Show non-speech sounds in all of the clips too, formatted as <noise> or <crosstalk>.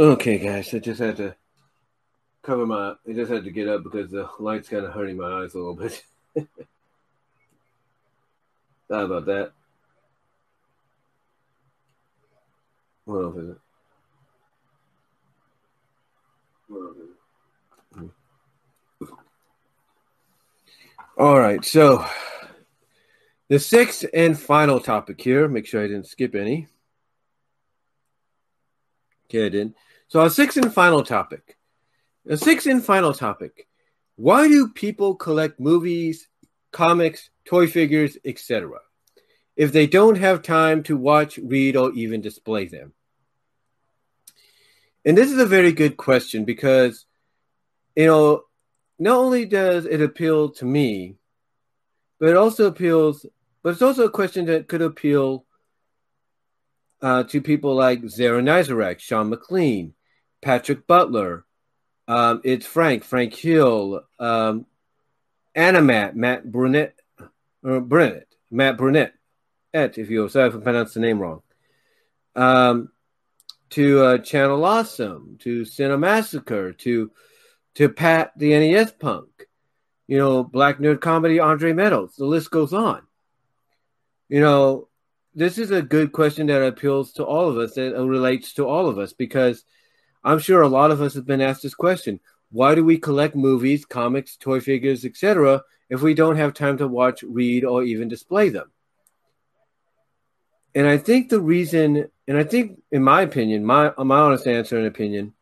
Okay, guys, I just had to cover my. I just had to get up because the light's kind of hurting my eyes a little bit. <laughs> Sorry about that. What else is it? All right, so the sixth and final topic here. Make sure I didn't skip any. Okay, I did. So our sixth and final topic. The sixth and final topic. Why do people collect movies, comics, toy figures, etc. if they don't have time to watch, read, or even display them? And this is a very good question because, you know, not only does it appeal to me, but it also appeals, but it's also a question that could appeal uh, to people like Zara Nizarek, Sean McLean, Patrick Butler. Um, it's Frank, Frank Hill, um, Animat, Matt Brunette, uh, Brunette, Matt Brunette, et, if you sorry if I pronounced the name wrong. Um, to uh, Channel Awesome, to Cinemassacre, to to Pat the NES Punk, you know, Black Nerd Comedy, Andre Meadows. The list goes on. You know, this is a good question that appeals to all of us, that relates to all of us, because I'm sure a lot of us have been asked this question: Why do we collect movies, comics, toy figures, etc., if we don't have time to watch, read, or even display them? And I think the reason, and I think, in my opinion, my my honest answer and opinion,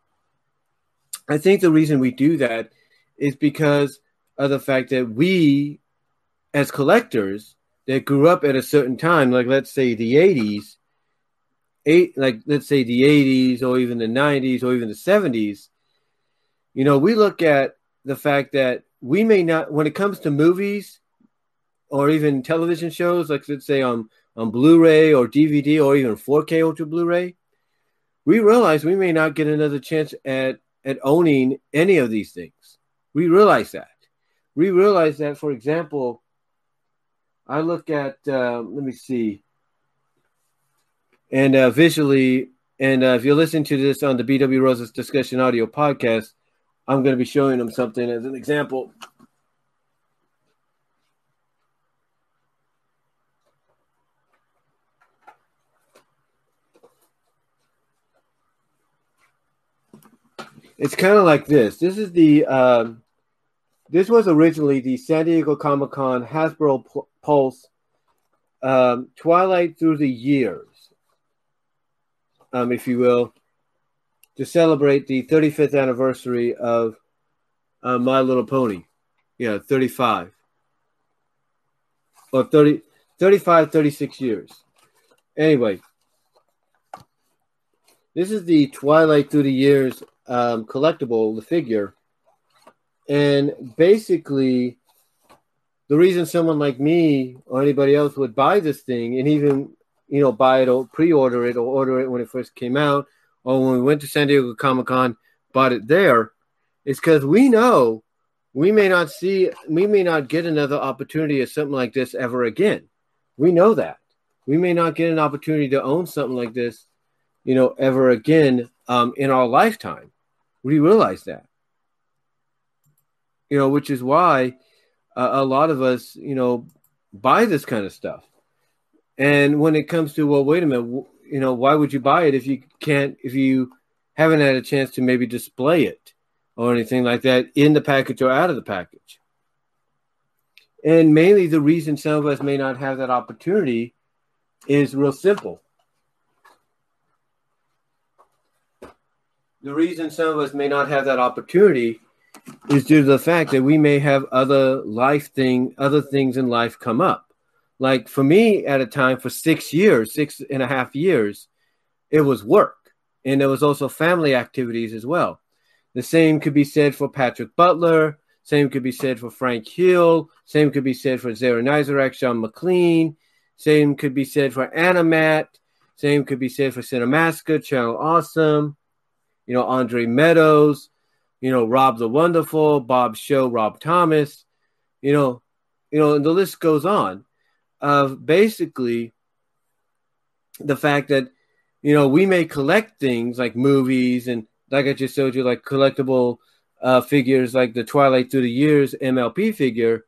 I think the reason we do that is because of the fact that we, as collectors, that grew up at a certain time, like let's say the '80s, eight, like let's say the '80s or even the '90s or even the '70s, you know, we look at the fact that we may not, when it comes to movies or even television shows, like let's say on on Blu-ray or DVD or even 4K Ultra Blu-ray, we realize we may not get another chance at at owning any of these things. We realize that. We realize that, for example, I look at uh, let me see, and uh, visually, and uh, if you're listening to this on the BW Roses Discussion Audio podcast, I'm going to be showing them something as an example. It's kind of like this. This is the um, this was originally the San Diego Comic Con Hasbro Pulse um, Twilight Through the Years, um, if you will, to celebrate the 35th anniversary of uh, My Little Pony. Yeah, 35. Or 30, 35, 36 years. Anyway, this is the Twilight Through the Years um, collectible, the figure. And basically, the reason someone like me or anybody else would buy this thing and even, you know, buy it or pre order it or order it when it first came out, or when we went to San Diego Comic Con, bought it there, is because we know we may not see, we may not get another opportunity of something like this ever again. We know that. We may not get an opportunity to own something like this, you know, ever again um, in our lifetime. We realize that. You know, which is why uh, a lot of us, you know, buy this kind of stuff. And when it comes to, well, wait a minute, you know, why would you buy it if you can't, if you haven't had a chance to maybe display it or anything like that in the package or out of the package? And mainly the reason some of us may not have that opportunity is real simple. the reason some of us may not have that opportunity is due to the fact that we may have other life thing, other things in life come up. Like for me, at a time for six years, six and a half years, it was work, and there was also family activities as well. The same could be said for Patrick Butler. Same could be said for Frank Hill. Same could be said for Zara Nizarek, Sean McLean. Same could be said for Animat. Same could be said for Cinemassacre, Channel Awesome you know, Andre Meadows, you know, Rob the Wonderful, Bob Show, Rob Thomas, you know, you know, and the list goes on of basically the fact that, you know, we may collect things like movies and like I just showed you, like collectible uh, figures like the Twilight Through the Years MLP figure.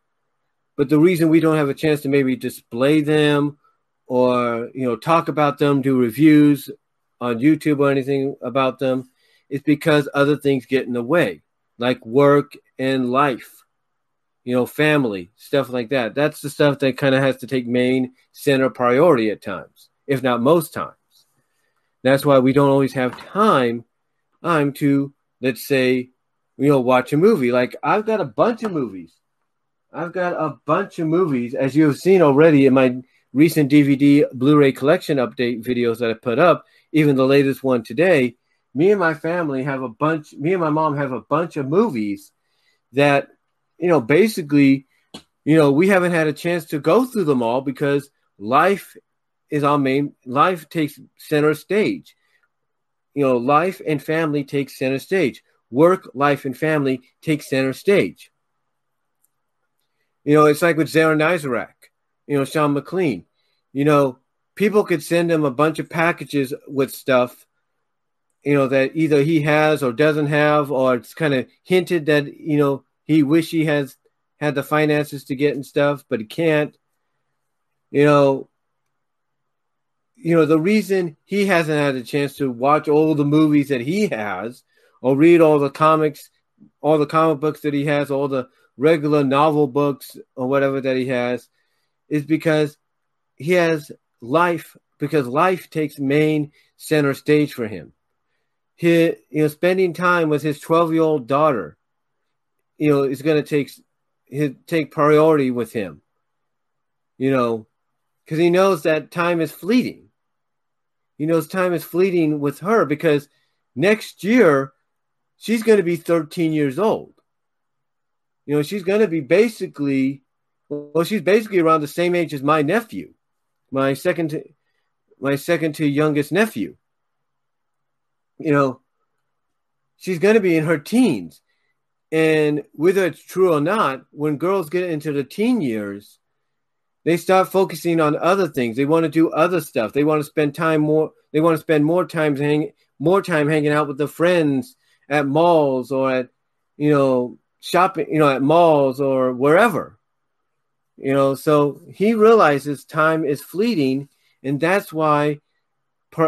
But the reason we don't have a chance to maybe display them or you know talk about them, do reviews on YouTube or anything about them is because other things get in the way, like work and life, you know, family, stuff like that. That's the stuff that kind of has to take main center priority at times, if not most times. That's why we don't always have time, time to, let's say, you know, watch a movie. Like I've got a bunch of movies. I've got a bunch of movies, as you have seen already in my recent DVD Blu-ray collection update videos that I put up, even the latest one today. Me and my family have a bunch. Me and my mom have a bunch of movies that, you know, basically, you know, we haven't had a chance to go through them all because life is our main. Life takes center stage. You know, life and family take center stage work, life, and family take center stage. You know, it's like with Zara Nizarek, you know, Sean McLean. You know, people could send him a bunch of packages with stuff, you know, that either he has or doesn't have, or it's kind of hinted that, you know, he wish he has had the finances to get and stuff, but he can't. You know, you know, the reason he hasn't had a chance to watch all the movies that he has or read all the comics, all the comic books that he has, all the regular novel books or whatever that he has, is because he has life, because life takes main center stage for him. He, you know, spending time with his 12 year old daughter, you know, is going to take his, take priority with him, you know, because he knows that time is fleeting. He knows time is fleeting with her because next year she's going to be 13 years old. You know, she's going to be basically, well, she's basically around the same age as my nephew, my second, to, my second to youngest nephew. You know, she's going to be in her teens. And whether it's true or not, when girls get into the teen years, they start focusing on other things. They want to do other stuff. They want to spend time more. They want to spend more time hang, more time hanging out with their friends at malls or at you know shopping you know at malls or wherever you know so he realizes time is fleeting and that's why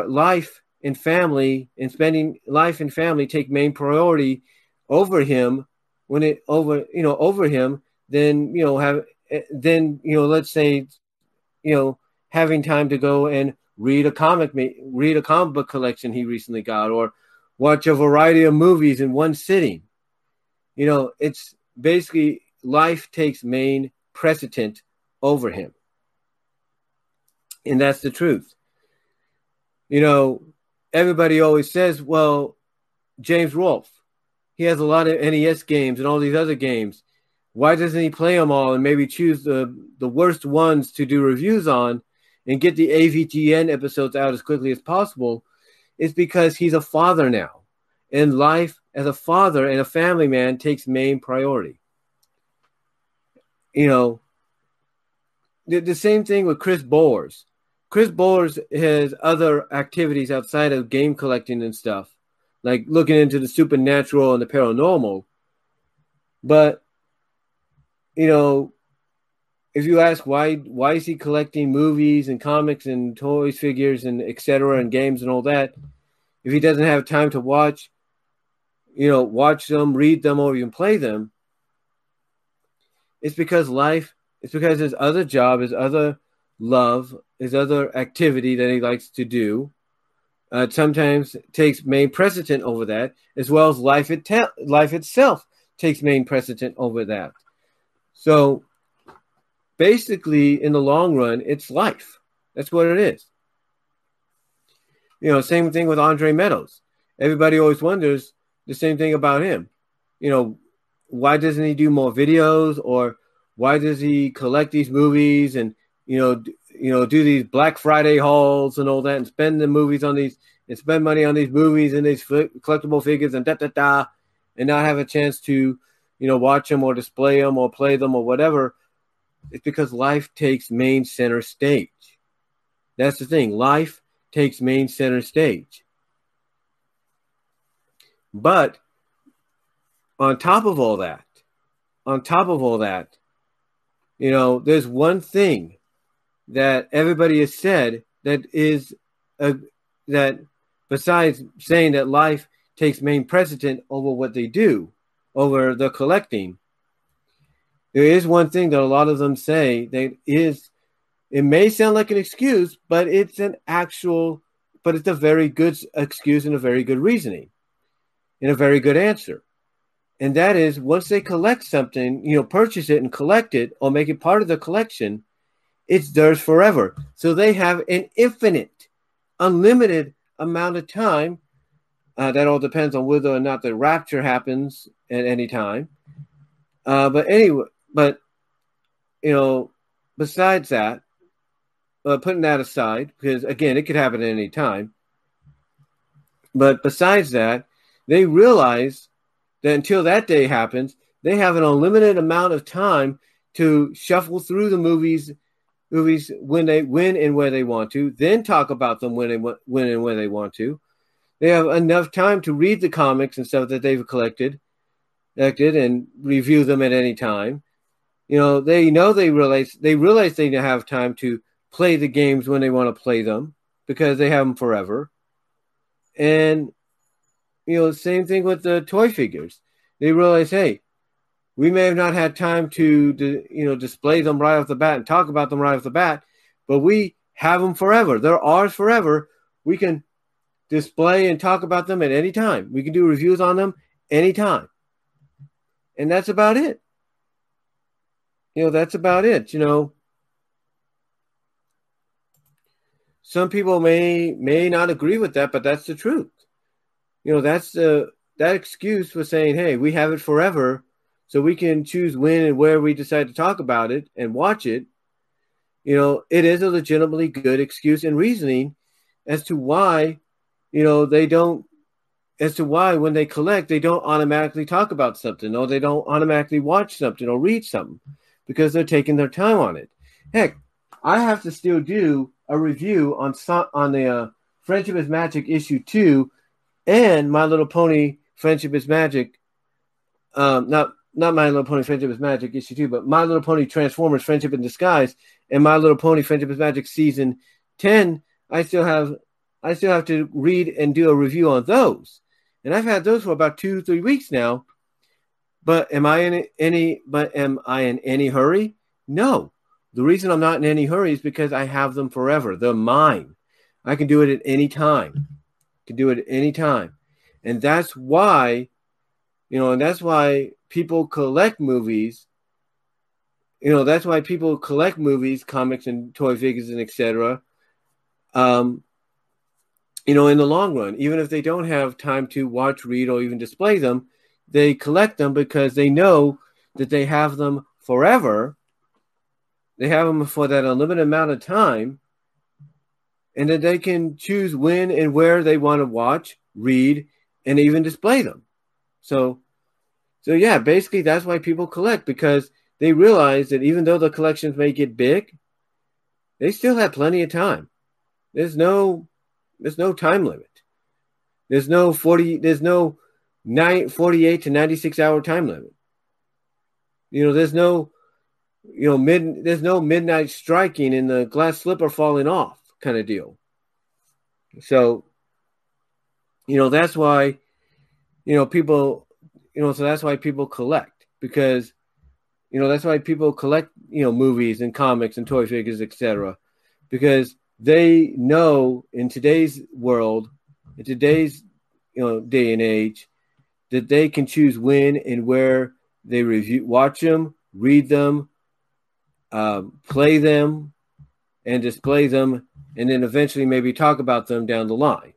life and family and spending life and family take main priority over him when it over you know over him then you know have then you know let's say you know having time to go and read a comic read a comic book collection he recently got or watch a variety of movies in one sitting. You know, it's basically life takes main precedent over him. And that's the truth. You know, everybody always says, well, James Rolfe, he has a lot of NES games and all these other games. Why doesn't he play them all and maybe choose the, the worst ones to do reviews on and get the AVGN episodes out as quickly as possible is because he's a father now. And life as a father and a family man takes main priority. You know, the, the same thing with Chris Bowers. Chris Bowers has other activities outside of game collecting and stuff, like looking into the supernatural and the paranormal. But you know, if you ask why why is he collecting movies and comics and toys, figures and etc. and games and all that, if he doesn't have time to watch, you know, watch them, read them, or even play them, it's because life, it's because his other job, his other love, his other activity that he likes to do, uh, sometimes takes main precedent over that, as well as life, it life itself takes main precedent over that. So basically, in the long run, it's life. That's what it is. You know, same thing with Andre Meadows. Everybody always wonders the same thing about him. You know, why doesn't he do more videos or why does he collect these movies and you know you know do these Black Friday hauls and all that and spend the movies on these and spend money on these movies and these collectible figures and da da da and not have a chance to you know watch them or display them or play them or whatever it's because life takes main center stage that's the thing life takes main center stage. But on top of all that, on top of all that, you know, there's one thing that everybody has said that is a, that besides saying that life takes main precedent over what they do, over the collecting, there is one thing that a lot of them say that is it may sound like an excuse, but it's an actual, but it's a very good excuse and a very good reasoning and a very good answer. And that is once they collect something, you know, purchase it and collect it or make it part of the collection, it's theirs forever. So they have an infinite, unlimited amount of time. Uh, that all depends on whether or not the rapture happens at any time. Uh, but anyway, but you know, besides that, uh, putting that aside, because again, it could happen at any time. But besides that, they realize that until that day happens, they have an unlimited amount of time to shuffle through the movies, movies when they when and where they want to, then talk about them when and when and where they want to. They have enough time to read the comics and stuff that they've collected, collected and review them at any time. You know, they know they realize they realize they have time to play the games when they want to play them because they have them forever. And you know, same thing with the toy figures. They realize, hey, we may have not had time to, to, you know display them right off the bat and talk about them right off the bat, but we have them forever. They're ours forever. We can display and talk about them at any time. We can do reviews on them anytime. And that's about it. You know, that's about it. You know, some people may may not agree with that, but that's the truth. You know, that's the that excuse for saying, "Hey, we have it forever, so we can choose when and where we decide to talk about it and watch it." You know, it is a legitimately good excuse and reasoning as to why, you know, they don't as to why when they collect they don't automatically talk about something or they don't automatically watch something or read something because they're taking their time on it. Heck, I have to still do a review on on the uh, Friendship is Magic issue two and My Little Pony Friendship is Magic. Um, not not My Little Pony Friendship is Magic issue two, but My Little Pony Transformers Friendship in Disguise and My Little Pony Friendship is Magic season ten. I still have I still have to read and do a review on those, and I've had those for about two three weeks now. But am I in any? But am I in any hurry? No. The reason I'm not in any hurry is because I have them forever. They're mine. I can do it at any time. Can do it at any time. And that's why, you know, and that's why people collect movies. You know, that's why people collect movies, comics, and toy figures, and etc. Um, you know, in the long run, even if they don't have time to watch, read, or even display them, they collect them because they know that they have them forever they have them for that unlimited amount of time, and that they can choose when and where they want to watch, read, and even display them. So, so yeah, basically that's why people collect because they realize that even though the collections may get big, they still have plenty of time. There's no, there's no time limit. There's no 40, there's no nine, 48 to 96 hour time limit. You know, there's no you know, mid there's no midnight striking and the glass slipper falling off kind of deal. So, you know, that's why, you know, people, you know, so that's why people collect because, you know, that's why people collect, you know, movies and comics and toy figures, etc. Because they know in today's world, in today's, you know, day and age, that they can choose when and where they review, watch them, read them, um, play them and display them, and then eventually maybe talk about them down the line.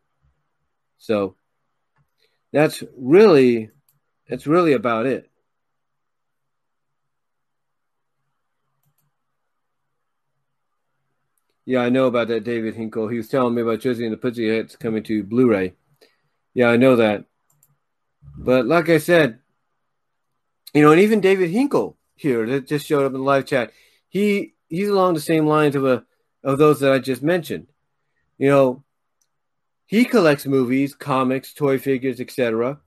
So that's really that's really about it. Yeah, I know about that, David Hinkle. He was telling me about Josie and the Pussycats coming to Blu-ray. Yeah, I know that. But like I said, you know, and even David Hinkle here that just showed up in the live chat he he's along the same lines of a of those that I just mentioned. You know, he collects movies, comics, toy figures, etc.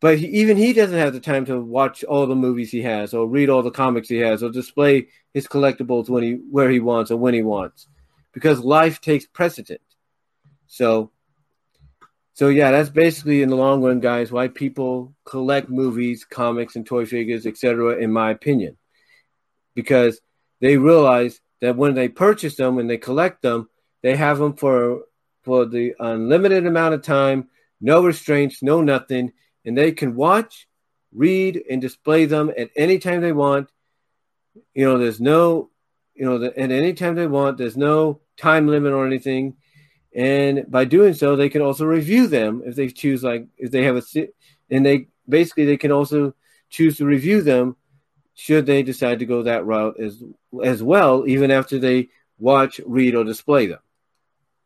But he, even he doesn't have the time to watch all the movies he has, or read all the comics he has, or display his collectibles when he where he wants or when he wants, because life takes precedent. So, so yeah, that's basically in the long run, guys, why people collect movies, comics, and toy figures, etc. In my opinion, because they realize that when they purchase them and they collect them, they have them for for the unlimited amount of time, no restraints, no nothing, and they can watch, read, and display them at any time they want. You know, there's no, you know, the, at any time they want. There's no time limit or anything, and by doing so, they can also review them if they choose. Like if they have a, and they basically they can also choose to review them should they decide to go that route as as well, even after they watch, read, or display them,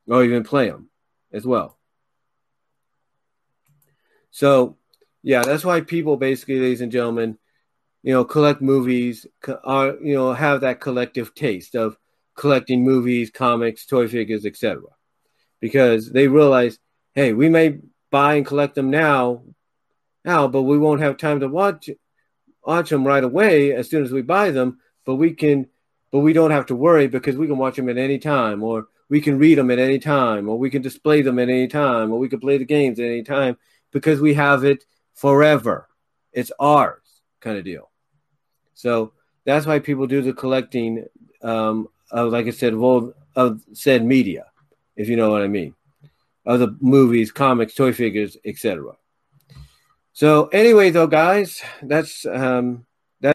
Oh, or even play them as well. So, yeah, that's why people basically, ladies and gentlemen, you know, collect movies, are uh, you know, have that collective taste of collecting movies, comics, toy figures, etc. Because they realize, hey, we may buy and collect them now, now, but we won't have time to watch watch them right away as soon as we buy them, but we can, but we don't have to worry because we can watch them at any time, or we can read them at any time, or we can display them at any time, or we can play the games at any time because we have it forever. It's ours, kind of deal. So that's why people do the collecting um, of, like I said, of, old, of said media, if you know what I mean, of the movies, comics, toy figures, etc. So anyway, though, guys, that's um,